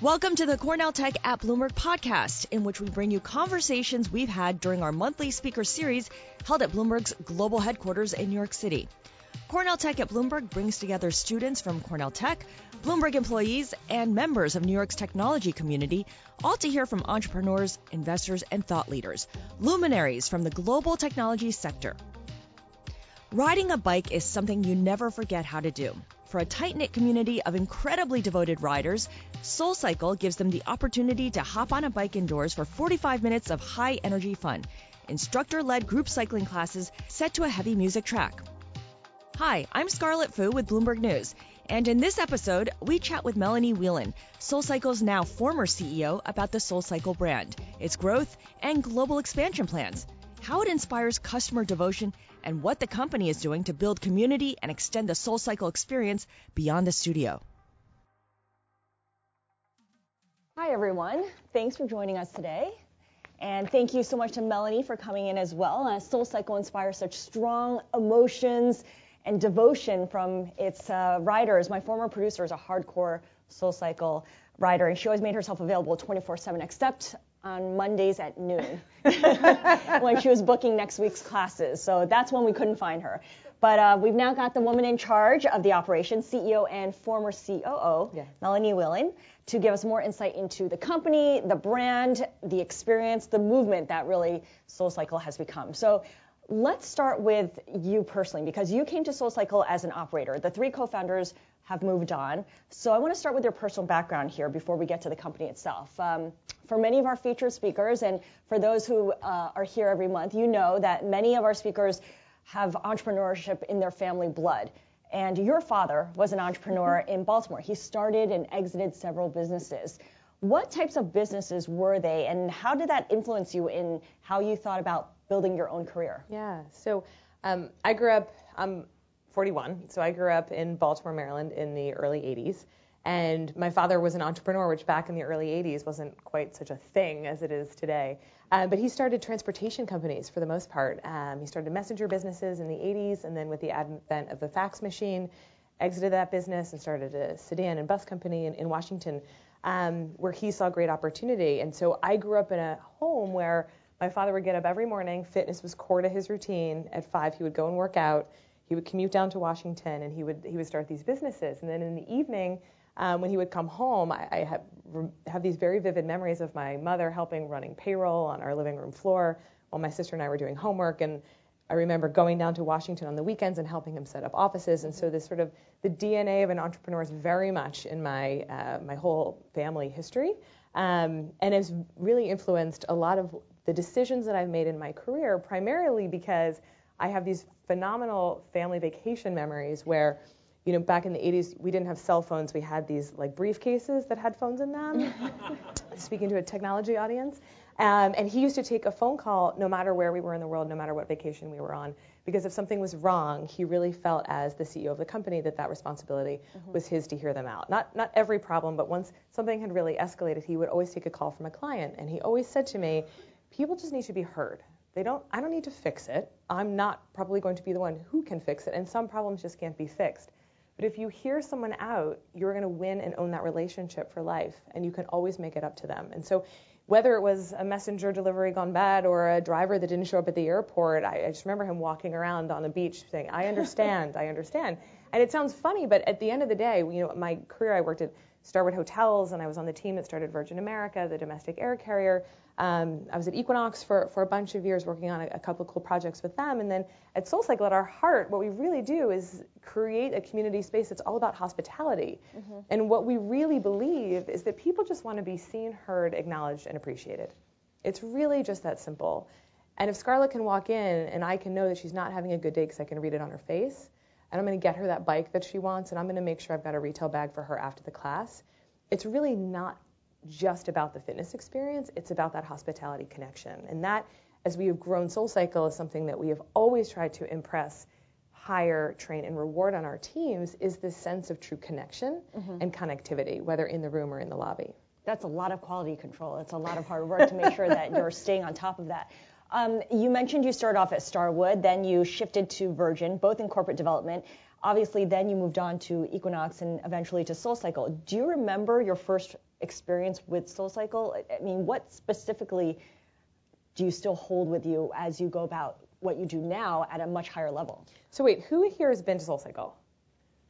Welcome to the Cornell Tech at Bloomberg podcast, in which we bring you conversations we've had during our monthly speaker series held at Bloomberg's global headquarters in New York City. Cornell Tech at Bloomberg brings together students from Cornell Tech, Bloomberg employees, and members of New York's technology community, all to hear from entrepreneurs, investors, and thought leaders, luminaries from the global technology sector. Riding a bike is something you never forget how to do. For a tight knit community of incredibly devoted riders, SoulCycle gives them the opportunity to hop on a bike indoors for 45 minutes of high energy fun. Instructor led group cycling classes set to a heavy music track. Hi, I'm Scarlet Fu with Bloomberg News. And in this episode, we chat with Melanie Whelan, SoulCycle's now former CEO, about the SoulCycle brand, its growth, and global expansion plans, how it inspires customer devotion, and what the company is doing to build community and extend the SoulCycle experience beyond the studio. Hi, everyone. Thanks for joining us today. And thank you so much to Melanie for coming in as well. Uh, SoulCycle inspires such strong emotions and devotion from its uh, riders. My former producer is a hardcore SoulCycle rider, and she always made herself available 24 7, except on Mondays at noon when she was booking next week's classes. So that's when we couldn't find her. But uh, we've now got the woman in charge of the operation, CEO and former COO, yeah. Melanie Whelan, to give us more insight into the company, the brand, the experience, the movement that really SoulCycle has become. So let's start with you personally, because you came to SoulCycle as an operator. The three co-founders have moved on. So I want to start with your personal background here before we get to the company itself. Um, for many of our featured speakers, and for those who uh, are here every month, you know that many of our speakers have entrepreneurship in their family blood. And your father was an entrepreneur mm-hmm. in Baltimore. He started and exited several businesses. What types of businesses were they, and how did that influence you in how you thought about building your own career? Yeah, so um, I grew up, I'm 41, so I grew up in Baltimore, Maryland in the early 80s. And my father was an entrepreneur, which back in the early 80s wasn't quite such a thing as it is today. Uh, but he started transportation companies for the most part. Um, he started messenger businesses in the 80s, and then with the advent of the fax machine, exited that business and started a sedan and bus company in, in Washington, um, where he saw great opportunity. And so I grew up in a home where my father would get up every morning. Fitness was core to his routine. At five, he would go and work out. He would commute down to Washington, and he would he would start these businesses. And then in the evening, um, when he would come home, I, I have, have these very vivid memories of my mother helping running payroll on our living room floor while my sister and I were doing homework. And I remember going down to Washington on the weekends and helping him set up offices. And so this sort of the DNA of an entrepreneur is very much in my uh, my whole family history, um, and has really influenced a lot of the decisions that I've made in my career. Primarily because I have these phenomenal family vacation memories where you know, back in the 80s, we didn't have cell phones. We had these like briefcases that had phones in them. Speaking to a technology audience. Um, and he used to take a phone call no matter where we were in the world, no matter what vacation we were on, because if something was wrong, he really felt as the CEO of the company that that responsibility mm-hmm. was his to hear them out. Not not every problem, but once something had really escalated, he would always take a call from a client, and he always said to me, "People just need to be heard. They don't. I don't need to fix it. I'm not probably going to be the one who can fix it, and some problems just can't be fixed." But if you hear someone out, you're going to win and own that relationship for life, and you can always make it up to them. And so, whether it was a messenger delivery gone bad or a driver that didn't show up at the airport, I, I just remember him walking around on the beach saying, "I understand, I understand." And it sounds funny, but at the end of the day, you know, my career, I worked at Starwood Hotels, and I was on the team that started Virgin America, the domestic air carrier. Um, I was at Equinox for, for a bunch of years working on a, a couple of cool projects with them. And then at SoulCycle, at our heart, what we really do is create a community space that's all about hospitality. Mm-hmm. And what we really believe is that people just want to be seen, heard, acknowledged, and appreciated. It's really just that simple. And if Scarlet can walk in and I can know that she's not having a good day because I can read it on her face, and I'm going to get her that bike that she wants, and I'm going to make sure I've got a retail bag for her after the class, it's really not just about the fitness experience, it's about that hospitality connection. And that, as we have grown SoulCycle, is something that we have always tried to impress, hire, train, and reward on our teams is this sense of true connection mm-hmm. and connectivity, whether in the room or in the lobby. That's a lot of quality control. It's a lot of hard work to make sure that you're staying on top of that. Um, you mentioned you started off at Starwood, then you shifted to Virgin, both in corporate development. Obviously, then you moved on to Equinox and eventually to SoulCycle. Do you remember your first experience with SoulCycle? I mean, what specifically do you still hold with you as you go about what you do now at a much higher level? So wait, who here has been to SoulCycle?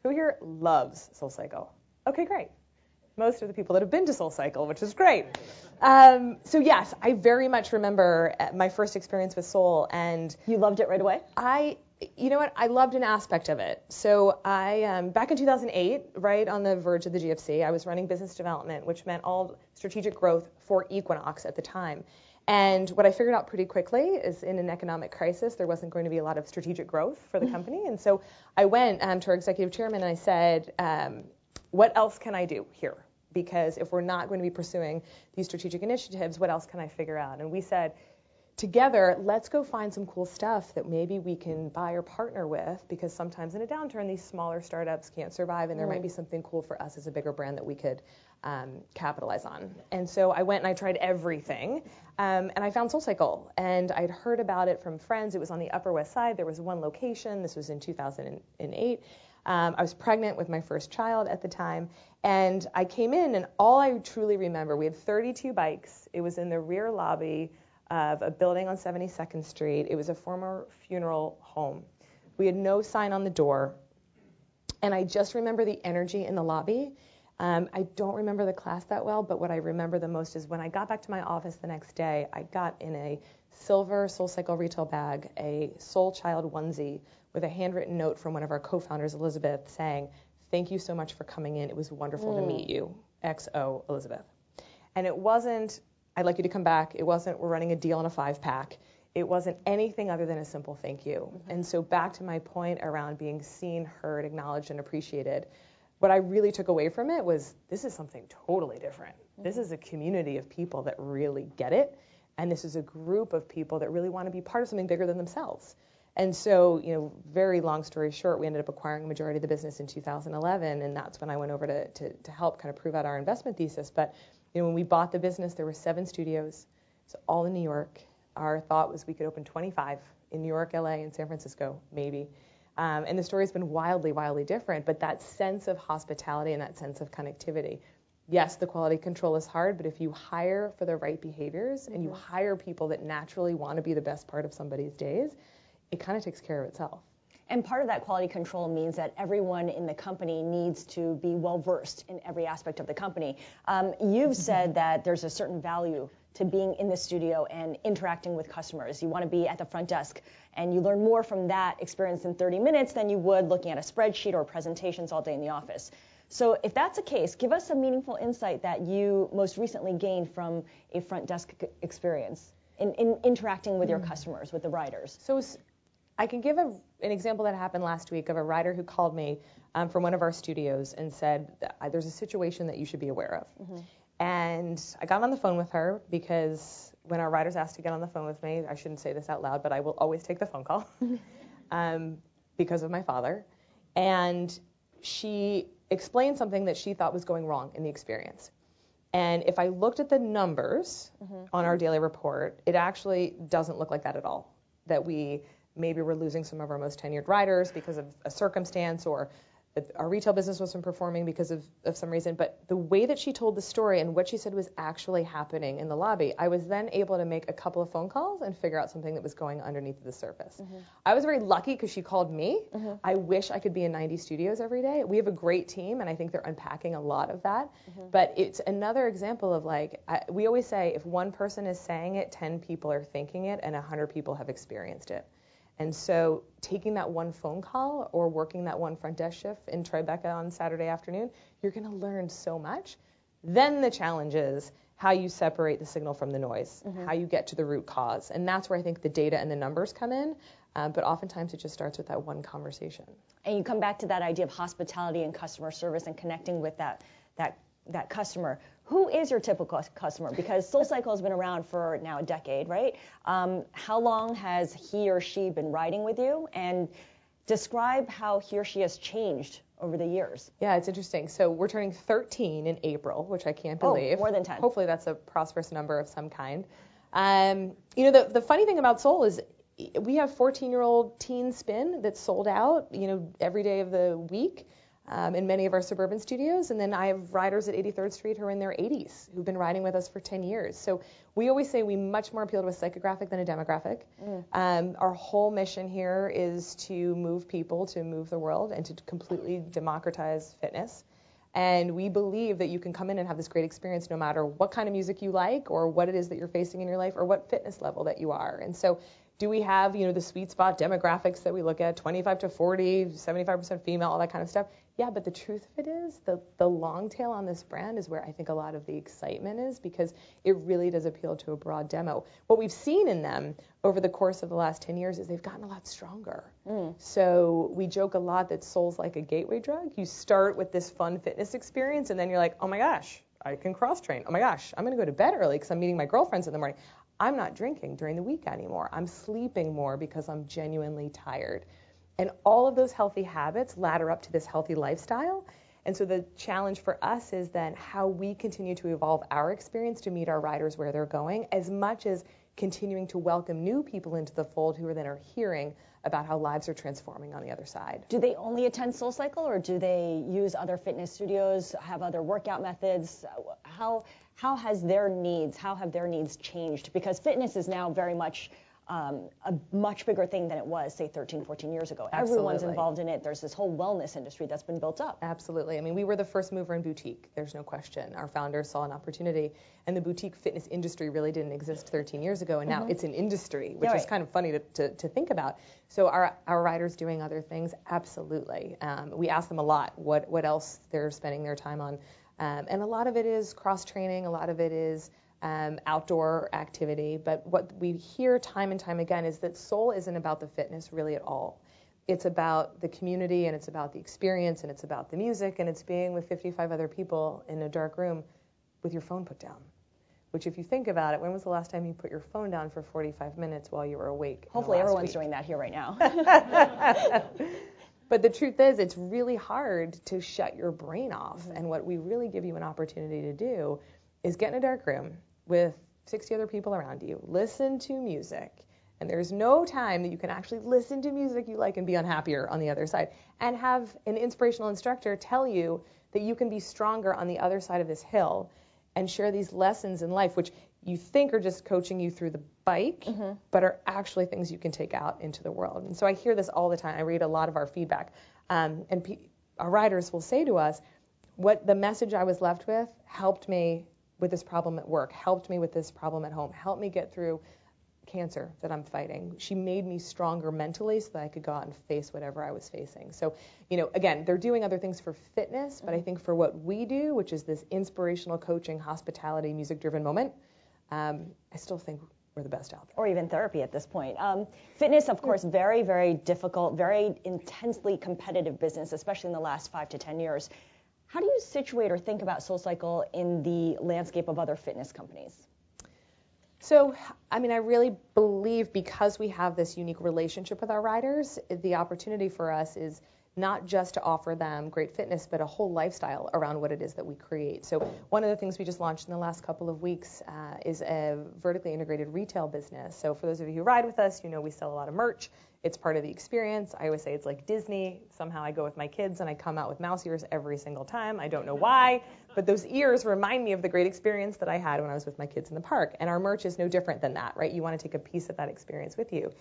Who here loves SoulCycle? Okay, great. Most of the people that have been to SoulCycle, which is great. Um, so yes, I very much remember uh, my first experience with Soul, and you loved it right away. I, you know what, I loved an aspect of it. So I, um, back in 2008, right on the verge of the GFC, I was running business development, which meant all strategic growth for Equinox at the time. And what I figured out pretty quickly is in an economic crisis, there wasn't going to be a lot of strategic growth for the mm-hmm. company. And so I went um, to our executive chairman and I said, um, what else can I do here? Because if we're not going to be pursuing these strategic initiatives, what else can I figure out? And we said, together, let's go find some cool stuff that maybe we can buy or partner with because sometimes in a downturn, these smaller startups can't survive and there mm. might be something cool for us as a bigger brand that we could um, capitalize on. And so I went and I tried everything um, and I found SoulCycle and I'd heard about it from friends. It was on the Upper West Side. There was one location. This was in 2008. Um, I was pregnant with my first child at the time, and I came in, and all I truly remember, we had 32 bikes. It was in the rear lobby of a building on 72nd Street. It was a former funeral home. We had no sign on the door. And I just remember the energy in the lobby. Um, I don't remember the class that well, but what I remember the most is when I got back to my office the next day, I got in a silver SoulCycle retail bag, a Soul Child onesie with a handwritten note from one of our co-founders, Elizabeth, saying, "Thank you so much for coming in. It was wonderful mm. to meet you, XO Elizabeth." And it wasn't I'd like you to come back. It wasn't, we're running a deal on a five pack. It wasn't anything other than a simple thank you. Mm-hmm. And so, back to my point around being seen, heard, acknowledged, and appreciated, what I really took away from it was this is something totally different. Mm-hmm. This is a community of people that really get it. And this is a group of people that really want to be part of something bigger than themselves. And so, you know, very long story short, we ended up acquiring a majority of the business in 2011, and that's when I went over to, to, to help kind of prove out our investment thesis. But you know, when we bought the business, there were seven studios. It's all in New York. Our thought was we could open 25 in New York, LA, and San Francisco, maybe. Um, and the story has been wildly, wildly different. But that sense of hospitality and that sense of connectivity. Yes, the quality control is hard, but if you hire for the right behaviors mm-hmm. and you mm-hmm. hire people that naturally want to be the best part of somebody's days, it kind of takes care of itself. And part of that quality control means that everyone in the company needs to be well versed in every aspect of the company. Um, you've mm-hmm. said that there's a certain value to being in the studio and interacting with customers. You want to be at the front desk, and you learn more from that experience in 30 minutes than you would looking at a spreadsheet or presentations all day in the office. So, if that's the case, give us a meaningful insight that you most recently gained from a front desk experience in, in interacting with your mm. customers, with the riders. So, I can give a, an example that happened last week of a rider who called me um, from one of our studios and said, There's a situation that you should be aware of. Mm-hmm. And I got on the phone with her because when our riders ask to get on the phone with me, I shouldn't say this out loud, but I will always take the phone call um, because of my father. And she explained something that she thought was going wrong in the experience. And if I looked at the numbers mm-hmm. on our daily report, it actually doesn't look like that at all. That we maybe we're losing some of our most tenured riders because of a circumstance or our retail business wasn't performing because of, of some reason. But the way that she told the story and what she said was actually happening in the lobby, I was then able to make a couple of phone calls and figure out something that was going underneath the surface. Mm-hmm. I was very lucky because she called me. Mm-hmm. I wish I could be in 90 studios every day. We have a great team, and I think they're unpacking a lot of that. Mm-hmm. But it's another example of like, I, we always say if one person is saying it, 10 people are thinking it, and 100 people have experienced it. And so taking that one phone call or working that one front desk shift in Tribeca on Saturday afternoon, you're going to learn so much. Then the challenge is how you separate the signal from the noise, mm-hmm. how you get to the root cause. And that's where I think the data and the numbers come in. Uh, but oftentimes it just starts with that one conversation. And you come back to that idea of hospitality and customer service and connecting with that that that customer who is your typical customer? Because SoulCycle has been around for now a decade, right? Um, how long has he or she been riding with you? And describe how he or she has changed over the years. Yeah, it's interesting. So we're turning 13 in April, which I can't oh, believe. Oh, more than 10. Hopefully that's a prosperous number of some kind. Um, you know, the, the funny thing about Soul is we have 14 year old teen spin that's sold out, you know, every day of the week um, in many of our suburban studios. And then I have riders at 83rd Street who are in their 80s who've been riding with us for 10 years. So we always say we much more appeal to a psychographic than a demographic. Mm. Um, our whole mission here is to move people, to move the world, and to completely democratize fitness. And we believe that you can come in and have this great experience no matter what kind of music you like or what it is that you're facing in your life or what fitness level that you are. And so do we have, you know, the sweet spot demographics that we look at, 25 to 40, 75% female, all that kind of stuff? Yeah, but the truth of it is, the, the long tail on this brand is where I think a lot of the excitement is because it really does appeal to a broad demo. What we've seen in them over the course of the last 10 years is they've gotten a lot stronger. Mm. So we joke a lot that Soul's like a gateway drug. You start with this fun fitness experience, and then you're like, oh my gosh, I can cross train. Oh my gosh, I'm going to go to bed early because I'm meeting my girlfriends in the morning. I'm not drinking during the week anymore. I'm sleeping more because I'm genuinely tired. And all of those healthy habits ladder up to this healthy lifestyle. And so the challenge for us is then how we continue to evolve our experience to meet our riders where they're going, as much as continuing to welcome new people into the fold who are then are hearing about how lives are transforming on the other side. Do they only attend Soul Cycle or do they use other fitness studios, have other workout methods? How how has their needs, how have their needs changed? Because fitness is now very much um, a much bigger thing than it was, say, 13, 14 years ago. Absolutely. Everyone's involved in it. There's this whole wellness industry that's been built up. Absolutely. I mean, we were the first mover in boutique. There's no question. Our founders saw an opportunity, and the boutique fitness industry really didn't exist 13 years ago, and now mm-hmm. it's an industry, which right. is kind of funny to, to, to, think about. So are our riders doing other things? Absolutely. Um, we ask them a lot what what else they're spending their time on, um, and a lot of it is cross training. A lot of it is um, outdoor activity. But what we hear time and time again is that soul isn't about the fitness really at all. It's about the community and it's about the experience and it's about the music and it's being with 55 other people in a dark room with your phone put down. Which, if you think about it, when was the last time you put your phone down for 45 minutes while you were awake? Hopefully, everyone's week? doing that here right now. but the truth is, it's really hard to shut your brain off. Mm-hmm. And what we really give you an opportunity to do is get in a dark room, with 60 other people around you, listen to music, and there's no time that you can actually listen to music you like and be unhappier on the other side, and have an inspirational instructor tell you that you can be stronger on the other side of this hill and share these lessons in life, which you think are just coaching you through the bike, mm-hmm. but are actually things you can take out into the world. And so I hear this all the time. I read a lot of our feedback, um, and pe- our riders will say to us, "What the message I was left with helped me with this problem at work, helped me with this problem at home, helped me get through cancer that I'm fighting. She made me stronger mentally so that I could go out and face whatever I was facing. So, you know, again, they're doing other things for fitness, but I think for what we do, which is this inspirational coaching, hospitality, music driven moment, um, I still think we're the best out there. Or even therapy at this point. Um, fitness, of course, very, very difficult, very intensely competitive business, especially in the last five to 10 years. How do you situate or think about SoulCycle in the landscape of other fitness companies? So, I mean, I really believe because we have this unique relationship with our riders, the opportunity for us is not just to offer them great fitness, but a whole lifestyle around what it is that we create. So, one of the things we just launched in the last couple of weeks uh, is a vertically integrated retail business. So, for those of you who ride with us, you know we sell a lot of merch. It's part of the experience. I always say it's like Disney. Somehow I go with my kids and I come out with mouse ears every single time. I don't know why, but those ears remind me of the great experience that I had when I was with my kids in the park. And our merch is no different than that, right? You want to take a piece of that experience with you.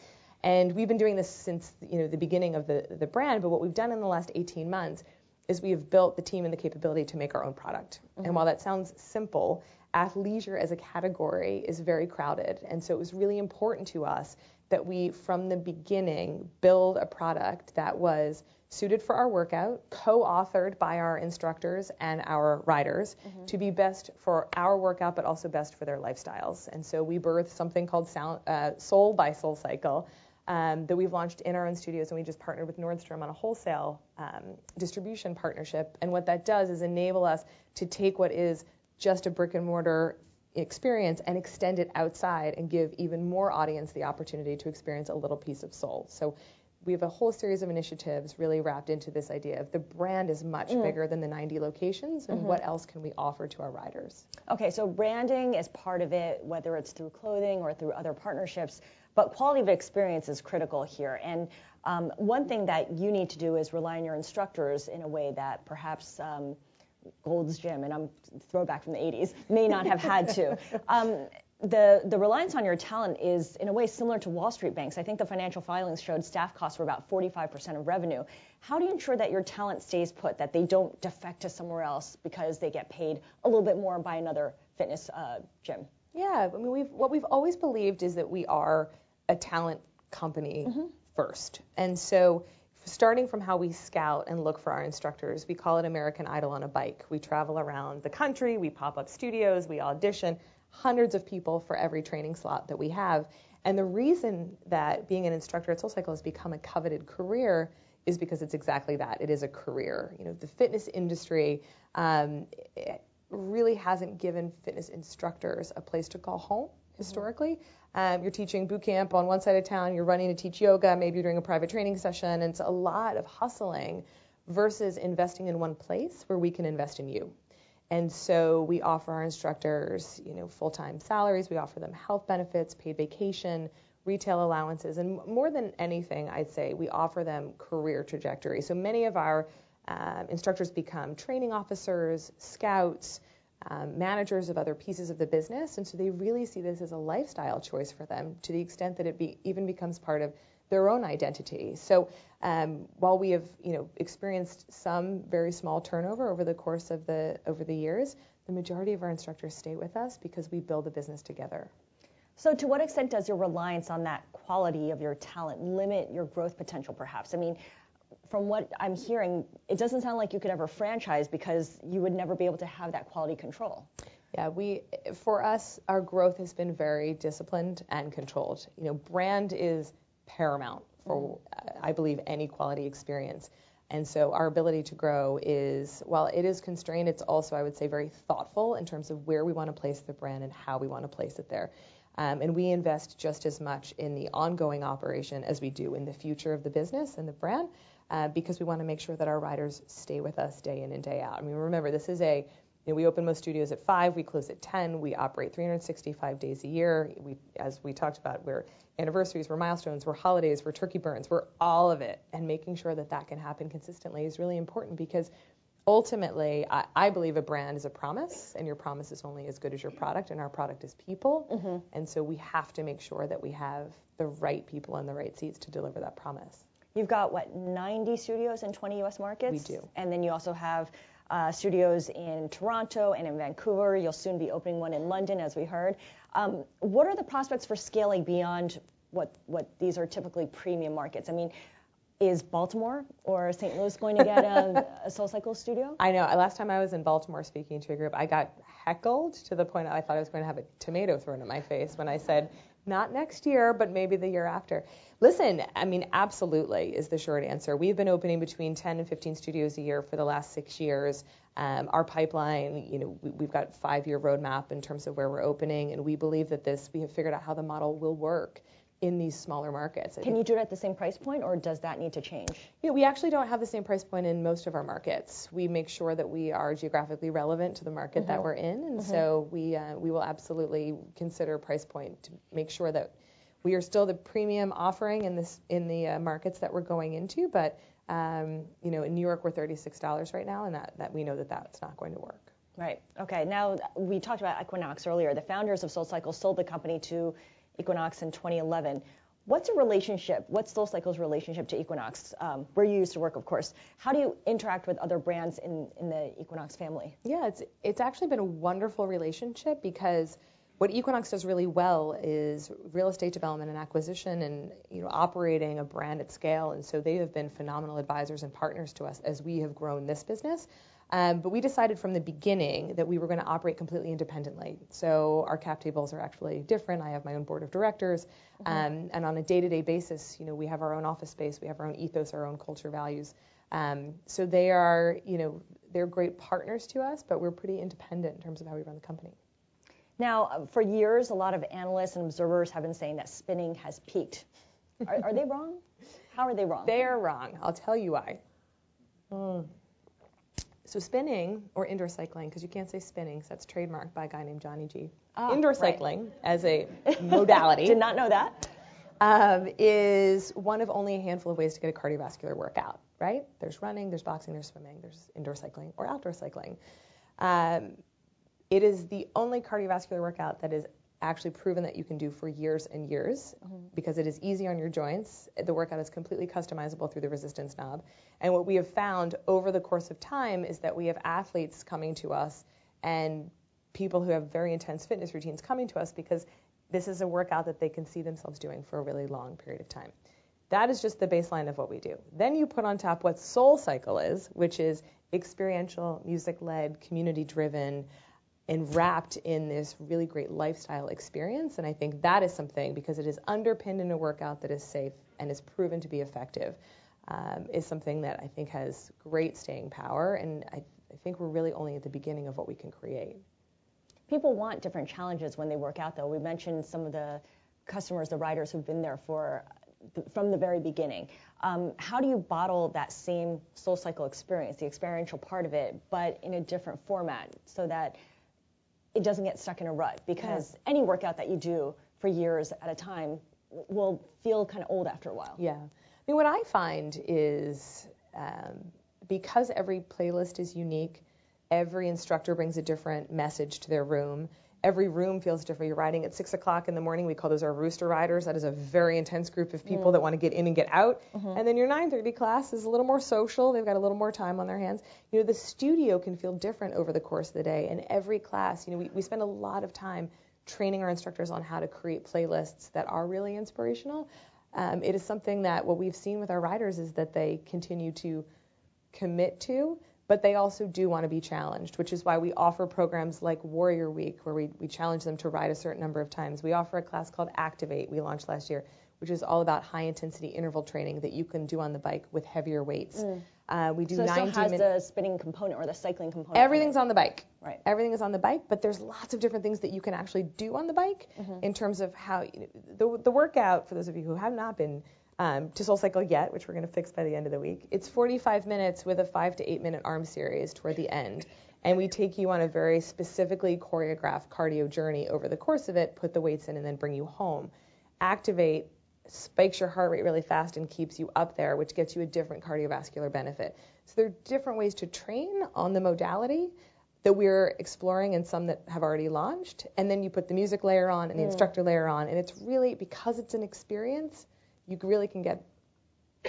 And we've been doing this since you know the beginning of the, the brand, but what we've done in the last 18 months is we have built the team and the capability to make our own product. Mm-hmm. And while that sounds simple, athleisure as a category is very crowded. And so it was really important to us that we, from the beginning, build a product that was suited for our workout, co-authored by our instructors and our riders mm-hmm. to be best for our workout, but also best for their lifestyles. And so we birthed something called Sound, uh, Soul by Soul Cycle. Um, that we've launched in our own studios, and we just partnered with Nordstrom on a wholesale um, distribution partnership. And what that does is enable us to take what is just a brick and mortar experience and extend it outside and give even more audience the opportunity to experience a little piece of soul. So we have a whole series of initiatives really wrapped into this idea of the brand is much mm. bigger than the 90 locations, and mm-hmm. what else can we offer to our riders? Okay, so branding is part of it, whether it's through clothing or through other partnerships. But quality of experience is critical here. And um, one thing that you need to do is rely on your instructors in a way that perhaps um, Gold's Gym, and I'm throwback from the 80s, may not have had to. Um, the, the reliance on your talent is in a way similar to Wall Street banks. I think the financial filings showed staff costs were about 45% of revenue. How do you ensure that your talent stays put, that they don't defect to somewhere else because they get paid a little bit more by another fitness uh, gym? Yeah, I mean, we've, what we've always believed is that we are a talent company mm-hmm. first. And so starting from how we scout and look for our instructors, we call it American Idol on a bike. We travel around the country, we pop up studios, we audition hundreds of people for every training slot that we have. And the reason that being an instructor at SoulCycle has become a coveted career is because it's exactly that. It is a career. You know, the fitness industry um, really hasn't given fitness instructors a place to call home historically. Um, you're teaching boot camp on one side of town, you're running to teach yoga, maybe you're doing a private training session, and it's a lot of hustling versus investing in one place where we can invest in you. And so we offer our instructors, you know, full-time salaries, we offer them health benefits, paid vacation, retail allowances, and more than anything, I'd say we offer them career trajectory. So many of our um, instructors become training officers, scouts, um, managers of other pieces of the business, and so they really see this as a lifestyle choice for them to the extent that it be, even becomes part of their own identity. So um, while we have you know experienced some very small turnover over the course of the over the years, the majority of our instructors stay with us because we build a business together. So to what extent does your reliance on that quality of your talent limit your growth potential perhaps? I mean, from what I'm hearing, it doesn't sound like you could ever franchise because you would never be able to have that quality control. Yeah, we for us our growth has been very disciplined and controlled. You know, brand is paramount for mm. I believe any quality experience. And so our ability to grow is while it is constrained, it's also I would say very thoughtful in terms of where we want to place the brand and how we want to place it there. Um, and we invest just as much in the ongoing operation as we do in the future of the business and the brand uh, because we want to make sure that our riders stay with us day in and day out. I mean, remember, this is a you know, we open most studios at 5, we close at 10, we operate 365 days a year. We, as we talked about, we're anniversaries, we're milestones, we're holidays, we're turkey burns, we're all of it. And making sure that that can happen consistently is really important because ultimately, I, I believe a brand is a promise, and your promise is only as good as your product, and our product is people. Mm-hmm. And so we have to make sure that we have the right people in the right seats to deliver that promise. You've got what 90 studios in 20 U.S. markets. We do. And then you also have uh, studios in Toronto and in Vancouver. You'll soon be opening one in London, as we heard. Um, what are the prospects for scaling beyond what what these are typically premium markets? I mean, is Baltimore or St. Louis going to get a, a SoulCycle studio? I know. Last time I was in Baltimore speaking to a group, I got heckled to the point I thought I was going to have a tomato thrown in my face when I said, not next year, but maybe the year after. Listen, I mean, absolutely is the short answer. We've been opening between 10 and 15 studios a year for the last six years. Um, our pipeline, you know, we, we've got five-year roadmap in terms of where we're opening, and we believe that this, we have figured out how the model will work in these smaller markets. Can you do it at the same price point, or does that need to change? Know, we actually don't have the same price point in most of our markets. We make sure that we are geographically relevant to the market mm-hmm. that we're in, and mm-hmm. so we uh, we will absolutely consider price point to make sure that we are still the premium offering in this in the uh, markets that we're going into. But um, you know, in New York, we're $36 right now, and that, that we know that that's not going to work. Right. Okay. Now we talked about Equinox earlier. The founders of SoulCycle sold the company to Equinox in 2011. What's your relationship? What's SoulCycle's relationship to Equinox, um, where you used to work, of course? How do you interact with other brands in, in the Equinox family? Yeah, it's it's actually been a wonderful relationship because what Equinox does really well is real estate development and acquisition and you know operating a brand at scale and so they have been phenomenal advisors and partners to us as we have grown this business um, but we decided from the beginning that we were going to operate completely independently. So our cap tables are actually different. I have my own board of directors, mm-hmm. um, and on a day-to-day basis, you know, we have our own office space, we have our own ethos, our own culture values. Um, so they are, you know, they're great partners to us, but we're pretty independent in terms of how we run the company. Now, uh, for years, a lot of analysts and observers have been saying that spinning has peaked. Are, are they wrong? How are they wrong? They are wrong. I'll tell you why. Mm. So spinning or indoor cycling, because you can't say spinning, because that's trademarked by a guy named Johnny G. Ah, indoor right. cycling as a modality Did not know that. um, is one of only a handful of ways to get a cardiovascular workout, right? There's running, there's boxing, there's swimming, there's indoor cycling or outdoor cycling. Um, it is the only cardiovascular workout that is actually proven that you can do for years and years mm-hmm. because it is easy on your joints. The workout is completely customizable through the resistance knob. And what we have found over the course of time is that we have athletes coming to us and people who have very intense fitness routines coming to us because this is a workout that they can see themselves doing for a really long period of time. That is just the baseline of what we do. Then you put on top what Soul Cycle is, which is experiential, music led, community driven, and wrapped in this really great lifestyle experience. And I think that is something, because it is underpinned in a workout that is safe and is proven to be effective, um, is something that I think has great staying power. And I, I think we're really only at the beginning of what we can create. People want different challenges when they work out, though. We mentioned some of the customers, the riders who've been there for from the very beginning. Um, how do you bottle that same Soul Cycle experience, the experiential part of it, but in a different format, so that it doesn't get stuck in a rut? Because yeah. any workout that you do for years at a time will feel kind of old after a while. Yeah. I mean, what I find is um, because every playlist is unique, every instructor brings a different message to their room. Every room feels different. You're riding at six o'clock in the morning. We call those our rooster riders. That is a very intense group of people mm. that want to get in and get out. Mm-hmm. And then your 9:30 class is a little more social. They've got a little more time on their hands. You know, the studio can feel different over the course of the day. And every class, you know, we, we spend a lot of time training our instructors on how to create playlists that are really inspirational. Um, it is something that what we've seen with our riders is that they continue to commit to but they also do want to be challenged, which is why we offer programs like Warrior Week, where we, we challenge them to ride a certain number of times. We offer a class called Activate, we launched last year, which is all about high intensity interval training that you can do on the bike with heavier weights. Mm. Uh, we do so it 90 still has minutes. the spinning component or the cycling component. Everything's on the bike. Right. Everything is on the bike, but there's lots of different things that you can actually do on the bike Mm-hmm. in terms of how you know, the the workout. For those of you who have not been um, to Soul Cycle yet, which we're going to fix by the end of the week. It's 45 minutes with a five to eight minute arm series toward the end. And we take you on a very specifically choreographed cardio journey over the course of it, put the weights in, and then bring you home. Activate spikes your heart rate really fast and keeps you up there, which gets you a different cardiovascular benefit. So there are different ways to train on the modality that we're exploring and some that have already launched. And then you put the music layer on and the Mm. instructor layer on. And it's really, because it's an experience, you really can get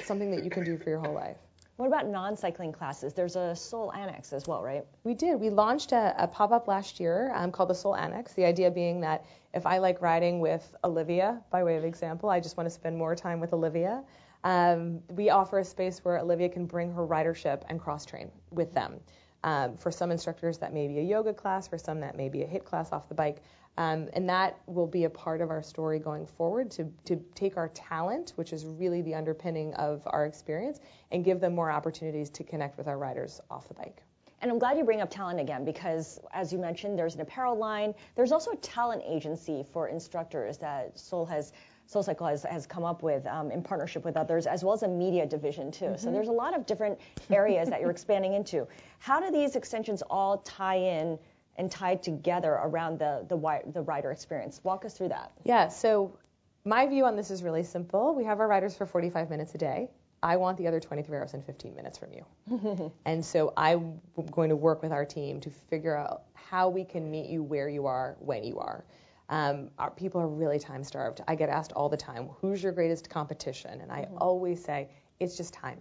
something that you can do for your whole life. What about non-cycling classes? There's a Soul Annex as well, right? We did. We launched a, a pop-up last year um, called the Soul Annex. The idea being that if I like riding with Olivia, by way of example, I just want to spend more time with Olivia. Um, we offer a space where Olivia can bring her ridership and cross-train with them. Um, for some instructors, that may be a yoga class. For some, that may be a HIIT class off the bike. Um, and that will be a part of our story going forward to, to take our talent, which is really the underpinning of our experience, and give them more opportunities to connect with our riders off the bike. And I'm glad you bring up talent again because, as you mentioned, there's an apparel line. There's also a talent agency for instructors that Soul has. Soul Cycle has, has come up with um, in partnership with others, as well as a media division too. Mm-hmm. So there's a lot of different areas that you're expanding into. How do these extensions all tie in and tied together around the the, the rider experience? Walk us through that. Yeah, so my view on this is really simple. We have our riders for 45 minutes a day. I want the other 23 hours and 15 minutes from you. and so I'm going to work with our team to figure out how we can meet you where you are when you are. Um, our people are really time starved. I get asked all the time, who's your greatest competition? And I Mm-hmm. always say, it's just time.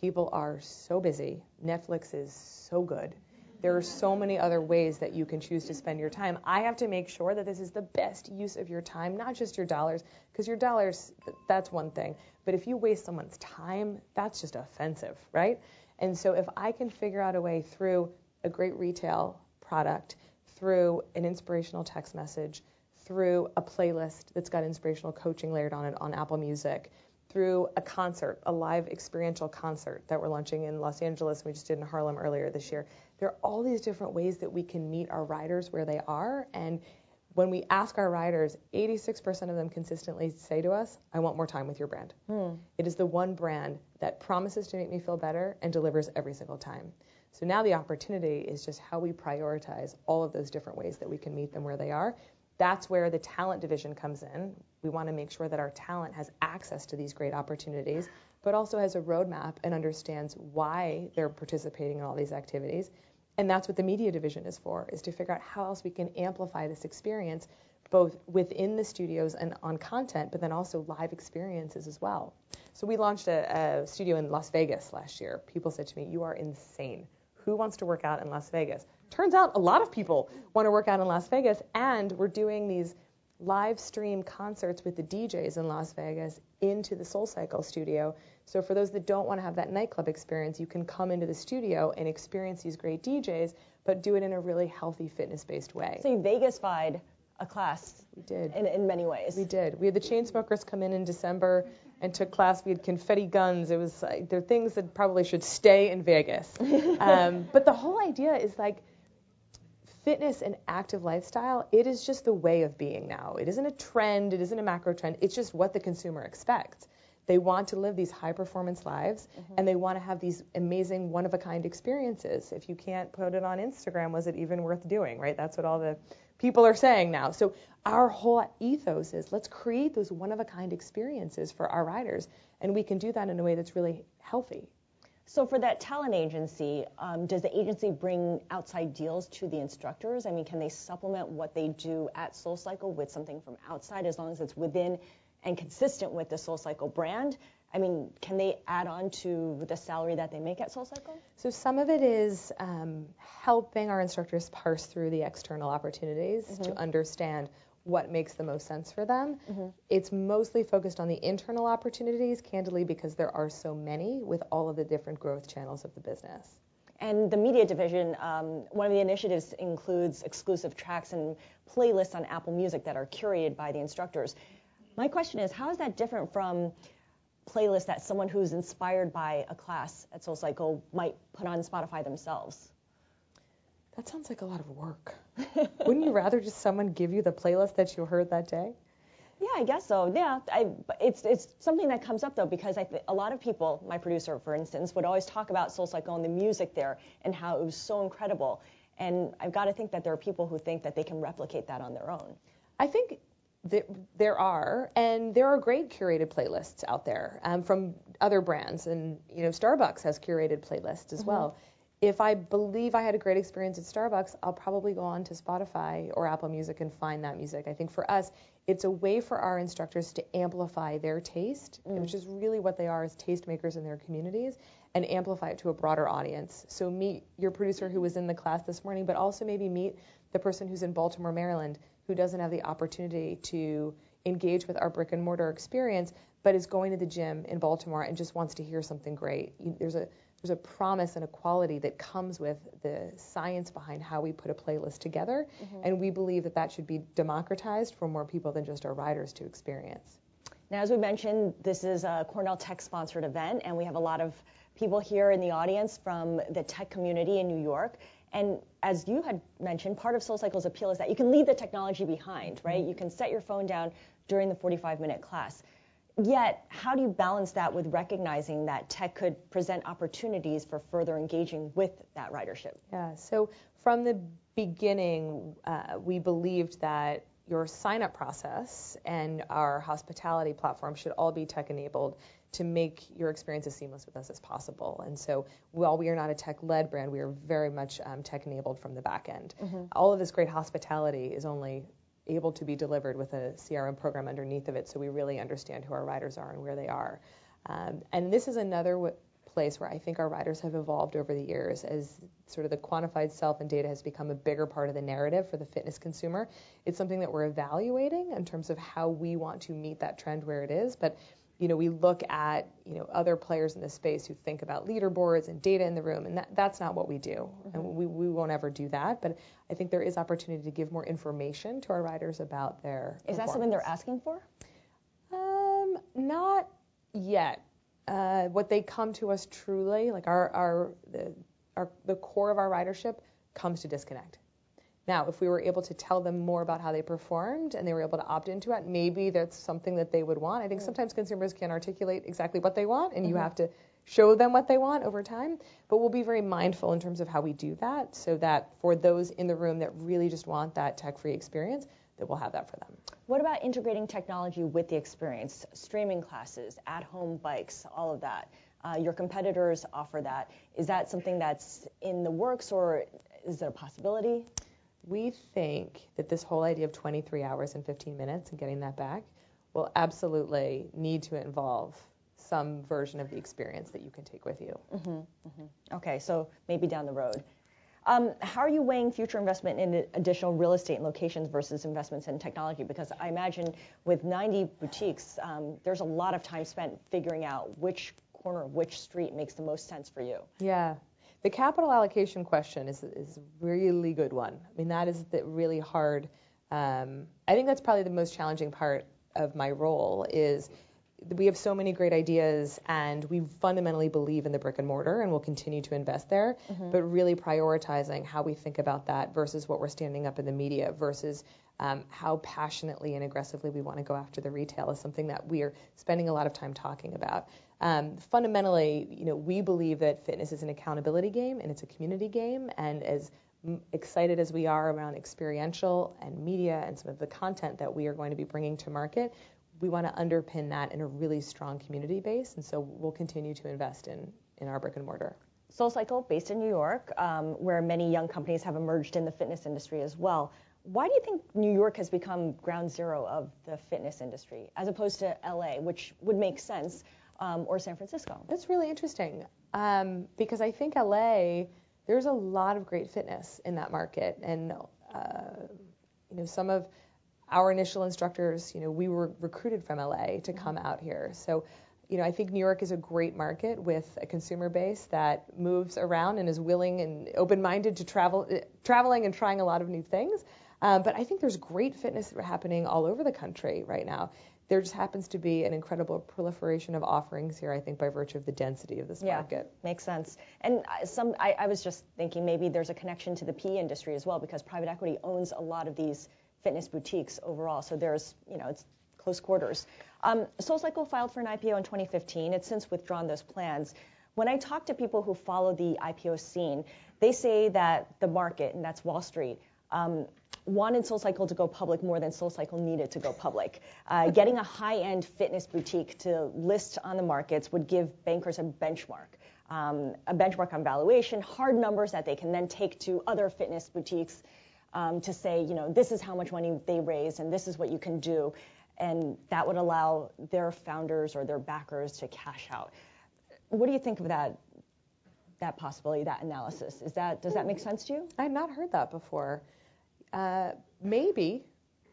People are so busy. Netflix is so good. There are so many other ways that you can choose to spend your time. I have to make sure that this is the best use of your time, not just your dollars, because your dollars, that's one thing. But if you waste someone's time, that's just offensive, right? And so if I can figure out a way through a great retail product, through an inspirational text message, through a playlist that's got inspirational coaching layered on it on Apple Music, through a concert, a live experiential concert that we're launching in Los Angeles, we just did in Harlem earlier this year. There are all these different ways that we can meet our riders where they are and when we ask our riders, 86% of them consistently say to us, I want more time with your brand. Hmm. It is the one brand that promises to make me feel better and delivers every single time. So now the opportunity is just how we prioritize all of those different ways that we can meet them where they are. That's where the talent division comes in. We want to make sure that our talent has access to these great opportunities, but also has a roadmap and understands why they're participating in all these activities and that's what the media division is for, is to figure out how else we can amplify this experience both within the studios and on content, but then also live experiences as well. So we launched a, a studio in Las Vegas last year. People said to me, "You are insane. Who wants to work out in Las Vegas?" Turns out a lot of people want to work out in Las Vegas, and we're doing these live stream concerts with the DJs in Las Vegas into the Soul Cycle studio. So for those that don't want to have that nightclub experience, you can come into the studio and experience these great DJs, but do it in a really healthy fitness-based way. So you Vegas-fied a class. We did. In, in many ways. We did. We had the Chainsmokers come in in December and took class. We had confetti guns. It was uh, they're things that probably should stay in Vegas. um, but the whole idea is like fitness and active lifestyle, it is just the way of being now. It isn't a trend, it isn't a macro trend, it's just what the consumer expects. They want to live these high performance lives mm-hmm. and they want to have these amazing one of a kind experiences. If you can't put it on Instagram, was it even worth doing, right? That's what all the people are saying now. So our whole ethos is let's create those one of a kind experiences for our riders and we can do that in a way that's really healthy. So for that talent agency, um, does the agency bring outside deals to the instructors? I mean, can they supplement what they do at SoulCycle with something from outside as long as it's within and consistent with the SoulCycle brand? I mean, can they add on to the salary that they make at SoulCycle? So some of it is um, helping our instructors parse through the external opportunities mm-hmm. to understand what makes the most sense for them. Mm-hmm. It's mostly focused on the internal opportunities, candidly, because there are so many with all of the different growth channels of the business. And the media division, um, one of the initiatives includes exclusive tracks and playlists on Apple Music that are curated by the instructors. My question is, how is that different from playlists that someone who's inspired by a class at SoulCycle might put on Spotify themselves? That sounds like a lot of work. Wouldn't you rather just someone give you the playlist that you heard that day? Yeah, I guess so. Yeah, I, it's it's something that comes up though because I th- a lot of people, my producer for instance, would always talk about Soul Cycle and the music there and how it was so incredible. And I've got to think that there are people who think that they can replicate that on their own. I think that there are, and there are great curated playlists out there um, from other brands, and you know Starbucks has curated playlists as mm-hmm. well if I believe I had a great experience at Starbucks, I'll probably go on to Spotify or Apple Music and find that music. I think for us, it's a way for our instructors to amplify their taste, mm. which is really what they are as tastemakers in their communities, and amplify it to a broader audience. So meet your producer who was in the class this morning, but also maybe meet the person who's in Baltimore, Maryland, who doesn't have the opportunity to engage with our brick and mortar experience, but is going to the gym in Baltimore and just wants to hear something great. There's a there's a promise and a quality that comes with the science behind how we put a playlist together, mm-hmm. and we believe that that should be democratized for more people than just our riders to experience. Now, as we mentioned, this is a Cornell Tech sponsored event, and we have a lot of people here in the audience from the tech community in New York. And as you had mentioned, part of SoulCycle's appeal is that you can leave the technology behind, right? Mm-hmm. You can set your phone down during the 45 minute class. Yet, how do you balance that with recognizing that tech could present opportunities for further engaging with that ridership? Yeah, so from the beginning, uh, we believed that your sign up process and our hospitality platform should all be tech enabled to make your experience as seamless with us as possible. And so while we are not a tech led brand, we are very much um, tech enabled from the back end. Mm-hmm. All of this great hospitality is only able to be delivered with a CRM program underneath of it so we really understand who our riders are and where they are. Um, and this is another w- place where I think our riders have evolved over the years as sort of the quantified self and data has become a bigger part of the narrative for the fitness consumer. It's something that we're evaluating in terms of how we want to meet that trend where it is. But you know, we look at, you know, other players in the space who think about leaderboards and data in the room, and that, that's not what we do. Mm-hmm. And we, we won't ever do that. But I think there is opportunity to give more information to our riders about their. Is that something they're asking for? Um, not yet. Uh, what they come to us truly, like our, our, the, our, the core of our ridership comes to disconnect. Now, if we were able to tell them more about how they performed and they were able to opt into it, maybe that's something that they would want. I think sometimes consumers can't articulate exactly what they want, and you have to show them what they want over time. But we'll be very mindful in terms of how we do that so that for those in the room that really just want that tech free experience, that we'll have that for them. What about integrating technology with the experience? Streaming classes, at home bikes, all of that. Uh, your competitors offer that. Is that something that's in the works or is it a possibility? We think that this whole idea of 23 hours and 15 minutes and getting that back will absolutely need to involve some version of the experience that you can take with you. Mm-hmm, mm-hmm. Okay, so maybe down the road. Um, how are you weighing future investment in additional real estate and locations versus investments in technology? Because I imagine with 90 boutiques, um, there's a lot of time spent figuring out which corner of which street makes the most sense for you. Yeah. The capital allocation question is, is a really good one. I mean, that is the really hard. Um, I think that's probably the most challenging part of my role is we have so many great ideas and we fundamentally believe in the brick and mortar and we'll continue to invest there mm-hmm. but really prioritizing how we think about that versus what we're standing up in the media versus um, how passionately and aggressively we want to go after the retail is something that we are spending a lot of time talking about um, fundamentally you know we believe that fitness is an accountability game and it's a community game and as excited as we are around experiential and media and some of the content that we are going to be bringing to market, we want to underpin that in a really strong community base, and so we'll continue to invest in, in our brick and mortar. SoulCycle, based in New York, um, where many young companies have emerged in the fitness industry as well. Why do you think New York has become ground zero of the fitness industry, as opposed to LA, which would make sense, um, or San Francisco? That's really interesting, um, because I think LA, there's a lot of great fitness in that market, and uh, you know some of our initial instructors, you know, we were recruited from LA to come out here. So, you know, I think New York is a great market with a consumer base that moves around and is willing and open-minded to travel, traveling and trying a lot of new things. Um, but I think there's great fitness happening all over the country right now. There just happens to be an incredible proliferation of offerings here, I think, by virtue of the density of this yeah, market. Makes sense. And some, I, I was just thinking maybe there's a connection to the PE industry as well, because private equity owns a lot of these fitness boutiques overall. So there's, you know, it's close quarters. Um, SoulCycle filed for an IPO in 2015. It's since withdrawn those plans. When I talk to people who follow the IPO scene, they say that the market, and that's Wall Street, um, wanted SoulCycle to go public more than SoulCycle needed to go public. Uh, getting a high-end fitness boutique to list on the markets would give bankers a benchmark. Um, a benchmark on valuation, hard numbers that they can then take to other fitness boutiques um, to say, you know, this is how much money they raised and this is what you can do. And that would allow their founders or their backers to cash out. What do you think of that, that possibility, that analysis? Is that, does that make sense to you? I had not heard that before. Uh, maybe.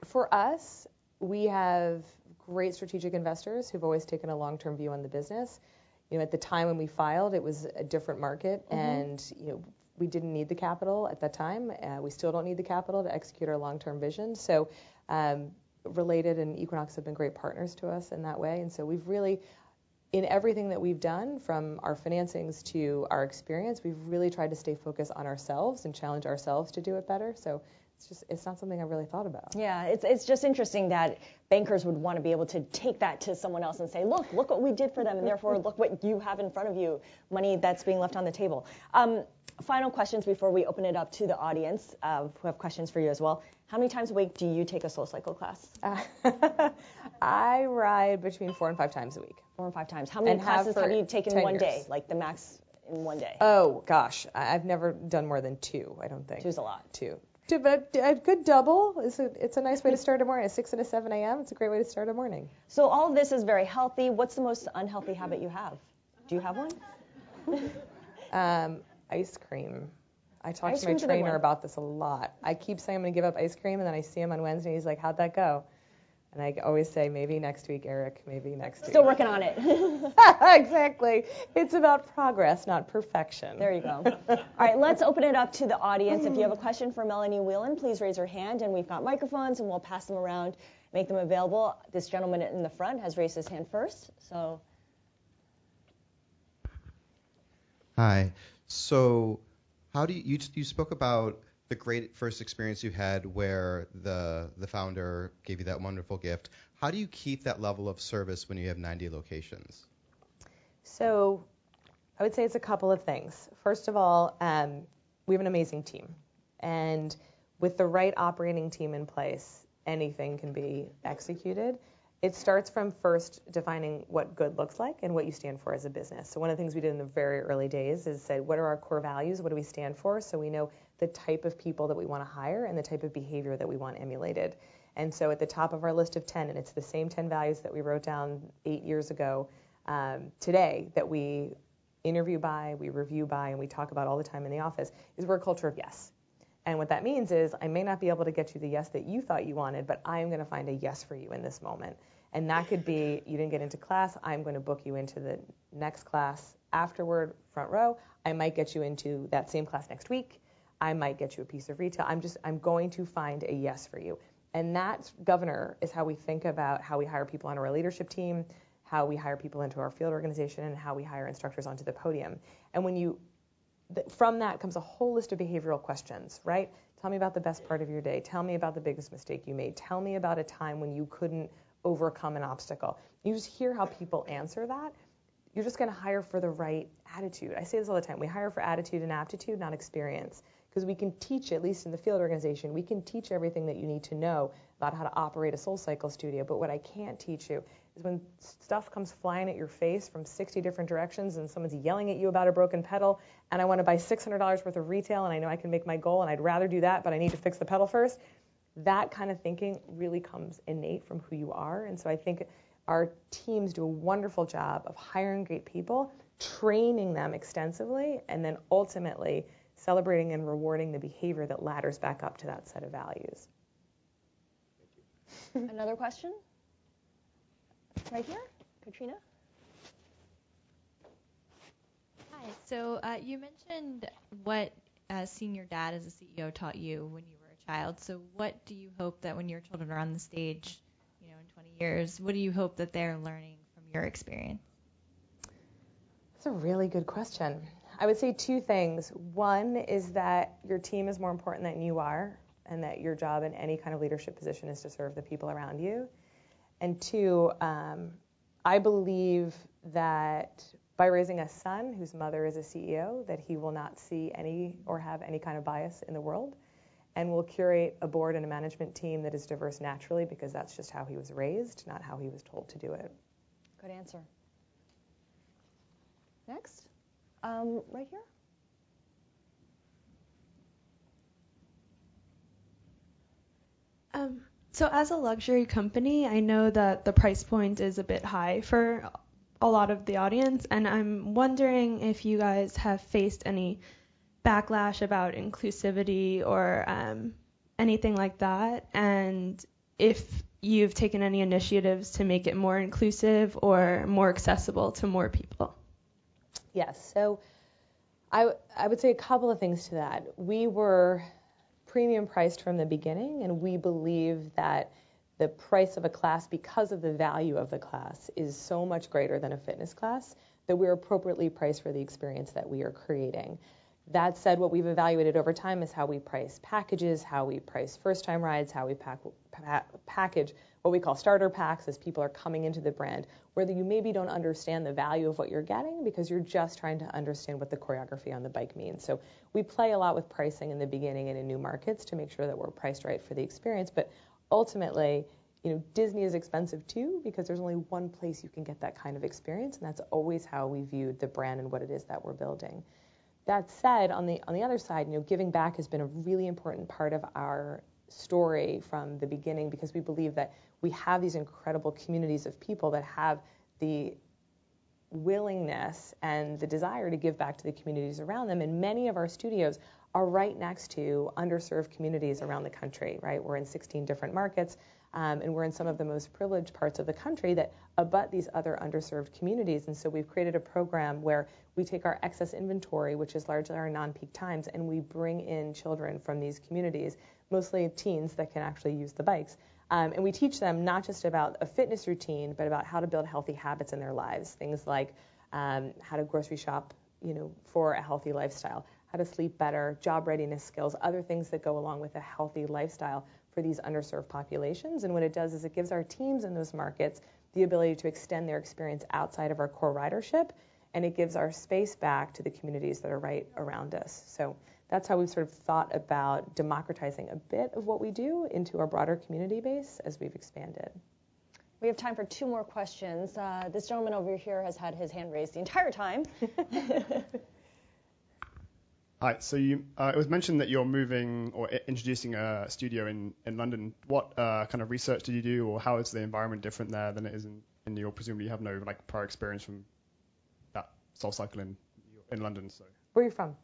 For us, we have great strategic investors who've always taken a long-term view on the business. You know, at the time when we filed, it was a different market, mm-hmm. and you know, we didn't need the capital at that time. Uh, we still don't need the capital to execute our long-term vision. So, um, Related and Equinox have been great partners to us in that way. And so we've really, in everything that we've done, from our financings to our experience, we've really tried to stay focused on ourselves and challenge ourselves to do it better. So it's just it's not something I really thought about. Yeah, it's it's just interesting that bankers would want to be able to take that to someone else and say, look, look what we did for them, and therefore look what you have in front of you, money that's being left on the table. Um, final questions before we open it up to the audience uh, who have questions for you as well. How many times a week do you take a SoulCycle class? Uh, I ride between four and five times a week. Four and five times. How many and classes have, have you taken in one years. day, like the max in one day? Oh gosh, I've never done more than two. I don't think. Two's a lot. Two. But a good double is a, it's a nice way to start a morning. A 6 and a 7 a.m. It's a great way to start a morning. So all of this is very healthy. What's the most unhealthy habit you have? Do you have one? um, ice cream. I talk ice to my trainer about this a lot. I keep saying I'm going to give up ice cream, and then I see him on Wednesday. He's like, "How'd that go?" And I always say, maybe next week, Eric, maybe next Still week. Still working on it. exactly. It's about progress, not perfection. There you go. All right, let's open it up to the audience. If you have a question for Melanie Whelan, please raise your hand, and we've got microphones, and we'll pass them around, make them available. This gentleman in the front has raised his hand first, so. Hi. So, how do you, you, you spoke about the great first experience you had where the the founder gave you that wonderful gift. How do you keep that level of service when you have 90 locations? So, I would say it's a couple of things. First of all, um, we have an amazing team, and with the right operating team in place, anything can be executed. It starts from first defining what good looks like and what you stand for as a business. So one of the things we did in the very early days is say, what are our core values? What do we stand for? So we know the type of people that we want to hire and the type of behavior that we want emulated. And so at the top of our list of 10, and it's the same 10 values that we wrote down eight years ago um, today that we interview by, we review by, and we talk about all the time in the office, is we're a culture of yes. And what that means is I may not be able to get you the yes that you thought you wanted, but I am going to find a yes for you in this moment. And that could be you didn't get into class, I'm going to book you into the next class afterward, front row. I might get you into that same class next week. I might get you a piece of retail. I'm just I'm going to find a yes for you. And that governor is how we think about how we hire people on our leadership team, how we hire people into our field organization, and how we hire instructors onto the podium. And when you from that comes a whole list of behavioral questions, right? Tell me about the best part of your day. Tell me about the biggest mistake you made. Tell me about a time when you couldn't overcome an obstacle. You just hear how people answer that. You're just going to hire for the right attitude. I say this all the time. We hire for attitude and aptitude, not experience. Because we can teach, at least in the field organization, we can teach everything that you need to know about how to operate a SoulCycle studio. But what I can't teach you is when stuff comes flying at your face from 60 different directions and someone's yelling at you about a broken pedal and I want to buy $600 worth of retail and I know I can make my goal and I'd rather do that, but I need to fix the pedal first that kind of thinking really comes innate from who you are. And so I think our teams do a wonderful job of hiring great people, training them extensively, and then ultimately celebrating and rewarding the behavior that ladders back up to that set of values. Another question? Right here, Katrina. Hi. So uh, you mentioned what uh, seeing your dad as a CEO taught you when you were a child. So what do you hope that when your children are on the stage, you know, in 20 years, what do you hope that they're learning from your experience? That's a really good question. I would say two things. One is that your team is more important than you are, and that your job in any kind of leadership position is to serve the people around you. And two, um, I believe that by raising a son whose mother is a CEO, that he will not see any or have any kind of bias in the world and will curate a board and a management team that is diverse naturally because that's just how he was raised, not how he was told to do it. Good answer. Next, um, right here. Um, so, as a luxury company, I know that the price point is a bit high for a lot of the audience, and I'm wondering if you guys have faced any backlash about inclusivity or um, anything like that, and if you've taken any initiatives to make it more inclusive or more accessible to more people. Yes. So I, I would say a couple of things to that. We were premium priced from the beginning, and we believe that the price of a class, because of the value of the class, is so much greater than a fitness class that we're appropriately priced for the experience that we are creating. That said, what we've evaluated over time is how we price packages, how we price first time rides, how we pack, pa- package what we call starter packs as people are coming into the brand, where you maybe don't understand the value of what you're getting because you're just trying to understand what the choreography on the bike means. So we play a lot with pricing in the beginning and in new markets to make sure that we're priced right for the experience. But ultimately, you know, Disney is expensive too because there's only one place you can get that kind of experience, and that's always how we viewed the brand and what it is that we're building. That said, on the on the other side, you know, giving back has been a really important part of our story from the beginning because we believe that we have these incredible communities of people that have the willingness and the desire to give back to the communities around them. And many of our studios are right next to underserved communities around the country, right? We're in 16 different markets. Um, and we're in some of the most privileged parts of the country that abut these other underserved communities. And so we've created a program where we take our excess inventory, which is largely our non-peak times, and we bring in children from these communities, mostly teens that can actually use the bikes. Um, and we teach them not just about a fitness routine, but about how to build healthy habits in their lives. Things like um, how to grocery shop you know, for a healthy lifestyle, how to sleep better, job readiness skills, other things that go along with a healthy lifestyle for these underserved populations. And what it does is it gives our teams in those markets the ability to extend their experience outside of our core ridership, and it gives our space back to the communities that are right around us. So that's how we've sort of thought about democratizing a bit of what we do into our broader community base as we've expanded. We have time for two more questions. Uh, this gentleman over here has had his hand raised the entire time. Hi. So you, uh, it was mentioned that you're moving or introducing a studio in, in London. What uh, kind of research did you do, or how is the environment different there than it is in, in New York? Presumably you have no like prior experience from that SoulCycle in in London. So. Where are you from?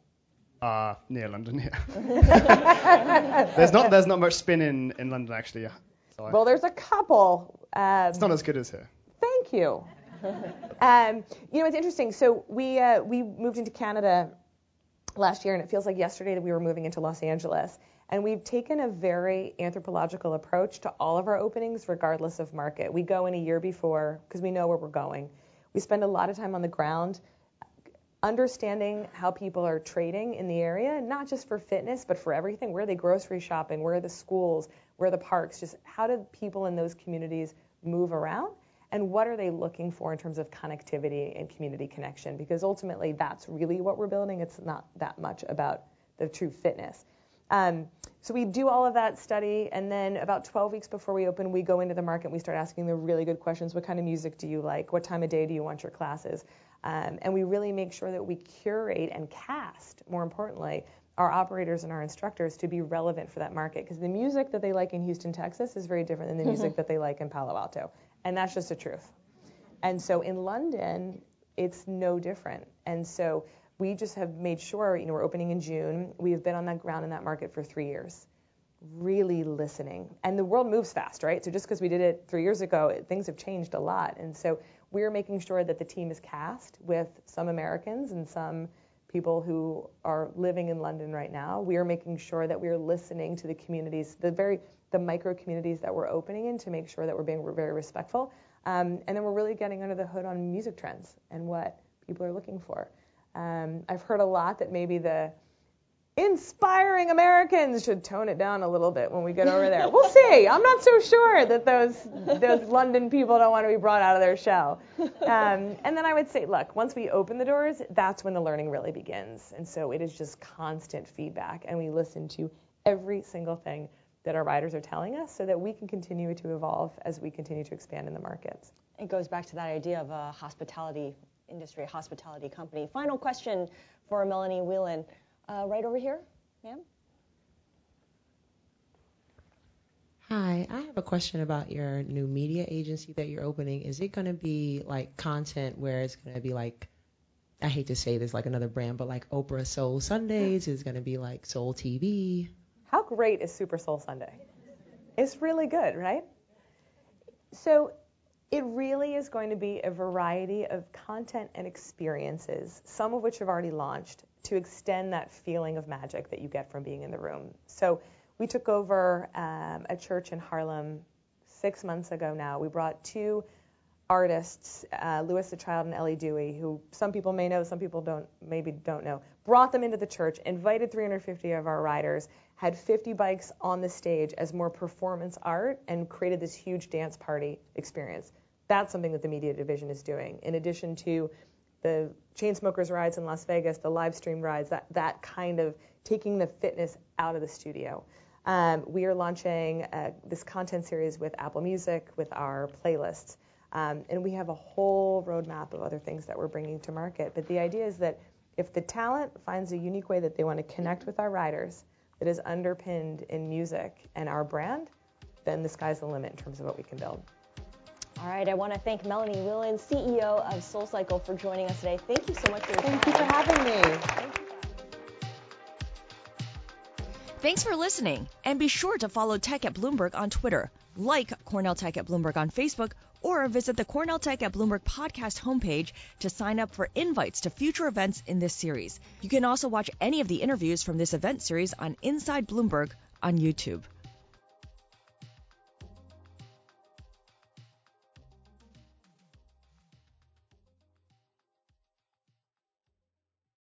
Uh, near London, yeah. there's not there's not much spin in, in London actually. So well, there's a couple. Um, it's not as good as here. Thank you. um, you know, it's interesting. So we uh, we moved into Canada last year, and it feels like yesterday that we were moving into Los Angeles. And we've taken a very anthropological approach to all of our openings, regardless of market. We go in a year before because we know where we're going. We spend a lot of time on the ground understanding how people are trading in the area, not just for fitness, but for everything. Where are they grocery shopping? Where are the schools? Where are the parks? Just how do people in those communities move around? and what are they looking for in terms of connectivity and community connection? Because ultimately, that's really what we're building. It's not that much about the true fitness. Um, so we do all of that study, and then about 12 weeks before we open, we go into the market we start asking the really good questions. What kind of music do you like? What time of day do you want your classes? Um, and we really make sure that we curate and cast, more importantly, our operators and our instructors to be relevant for that market. Because the music that they like in Houston, Texas is very different than the music that they like in Palo Alto. And that's just the truth. And so in London, it's no different. And so we just have made sure, you know, we're opening in June. We have been on that ground in that market for three years, really listening. And the world moves fast, right? So just because we did it three years ago, things have changed a lot. And so we're making sure that the team is cast with some Americans and some people who are living in London right now. We are making sure that we are listening to the communities, the very the micro communities that we're opening in to make sure that we're being very respectful. Um, and then we're really getting under the hood on music trends and what people are looking for. Um, I've heard a lot that maybe the inspiring Americans should tone it down a little bit when we get over there. We'll see. I'm not so sure that those those London people don't want to be brought out of their shell. Um, and then I would say, look, once we open the doors, that's when the learning really begins. And so it is just constant feedback, and we listen to every single thing that our riders are telling us so that we can continue to evolve as we continue to expand in the markets. It goes back to that idea of a hospitality industry, a hospitality company. Final question for Melanie Whelan. Uh, right over here, ma'am. Hi, I have a question about your new media agency that you're opening. Is it going to be like content where it's going to be like, I hate to say this like another brand, but like Oprah Soul Sundays? Is going to be like Soul TV? How great is Super Soul Sunday? It's really good, right? So it really is going to be a variety of content and experiences, some of which have already launched, to extend that feeling of magic that you get from being in the room. So we took over um, a church in Harlem six months ago now. We brought two artists, uh, Louis the Child and Ellie Dewey, who some people may know, some people don't, maybe don't know, brought them into the church, invited 350 of our riders, had 50 bikes on the stage as more performance art, and created this huge dance party experience. That's something that the media division is doing. In addition to the Chainsmokers rides in Las Vegas, the live stream rides, that, that kind of taking the fitness out of the studio. Um, we are launching uh, this content series with Apple Music, with our playlists. Um, and we have a whole roadmap of other things that we're bringing to market. But the idea is that if the talent finds a unique way that they want to connect with our riders that is underpinned in music and our brand, then the sky's the limit in terms of what we can build. All right, I want to thank Melanie Whelan, CEO of SoulCycle, for joining us today. Thank you so much for your Thank time. you for having me. Thanks for listening, and be sure to follow Tech at Bloomberg on Twitter, like Cornell Tech at Bloomberg on Facebook, or visit the Cornell Tech at Bloomberg podcast homepage to sign up for invites to future events in this series. You can also watch any of the interviews from this event series on Inside Bloomberg on YouTube.